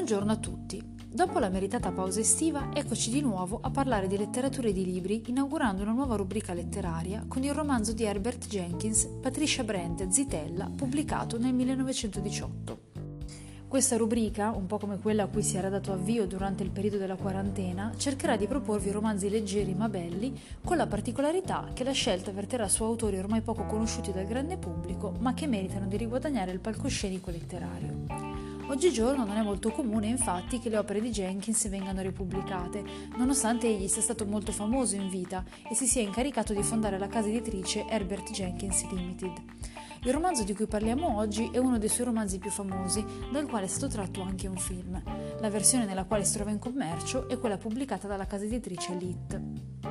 Buongiorno a tutti. Dopo la meritata pausa estiva, eccoci di nuovo a parlare di letteratura e di libri, inaugurando una nuova rubrica letteraria con il romanzo di Herbert Jenkins, Patricia Brent Zitella, pubblicato nel 1918. Questa rubrica, un po' come quella a cui si era dato avvio durante il periodo della quarantena, cercherà di proporvi romanzi leggeri ma belli, con la particolarità che la scelta verterà su autori ormai poco conosciuti dal grande pubblico, ma che meritano di riguadagnare il palcoscenico letterario. Oggigiorno non è molto comune infatti che le opere di Jenkins vengano ripubblicate, nonostante egli sia stato molto famoso in vita e si sia incaricato di fondare la casa editrice Herbert Jenkins Limited. Il romanzo di cui parliamo oggi è uno dei suoi romanzi più famosi, dal quale è stato tratto anche un film. La versione nella quale si trova in commercio è quella pubblicata dalla casa editrice Lit.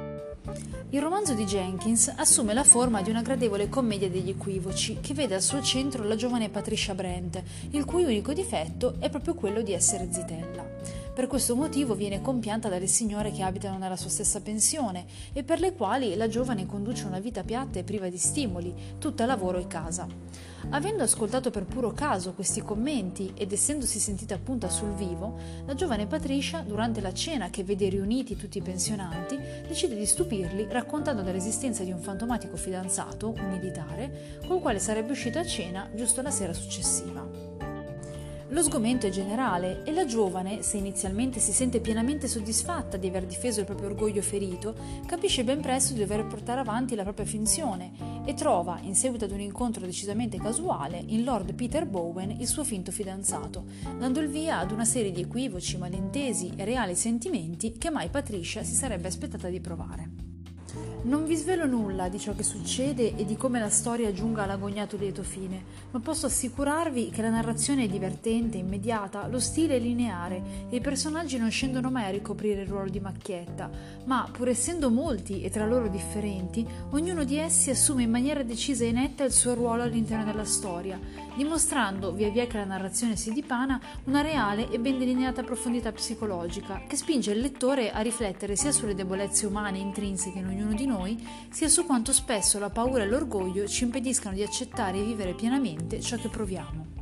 Il romanzo di Jenkins assume la forma di una gradevole commedia degli equivoci che vede al suo centro la giovane Patricia Brent, il cui unico difetto è proprio quello di essere zitella. Per questo motivo viene compianta dalle signore che abitano nella sua stessa pensione e per le quali la giovane conduce una vita piatta e priva di stimoli, tutta lavoro e casa. Avendo ascoltato per puro caso questi commenti ed essendosi sentita appunto sul vivo, la giovane Patricia, durante la cena che vede riuniti tutti i pensionanti, decide di stupirli raccontando dell'esistenza di un fantomatico fidanzato, un militare, col quale sarebbe uscita a cena giusto la sera successiva. Lo sgomento è generale e la giovane, se inizialmente si sente pienamente soddisfatta di aver difeso il proprio orgoglio ferito, capisce ben presto di dover portare avanti la propria finzione e trova, in seguito ad un incontro decisamente casuale, in Lord Peter Bowen il suo finto fidanzato, dando il via ad una serie di equivoci, malintesi e reali sentimenti che mai Patricia si sarebbe aspettata di provare. Non vi svelo nulla di ciò che succede e di come la storia giunga all'agognato lieto fine, ma posso assicurarvi che la narrazione è divertente, immediata, lo stile è lineare e i personaggi non scendono mai a ricoprire il ruolo di macchietta, ma pur essendo molti e tra loro differenti, ognuno di essi assume in maniera decisa e netta il suo ruolo all'interno della storia, dimostrando, via via che la narrazione si dipana, una reale e ben delineata profondità psicologica che spinge il lettore a riflettere sia sulle debolezze umane intrinseche in ognuno di noi, sia su quanto spesso la paura e l'orgoglio ci impediscano di accettare e vivere pienamente ciò che proviamo.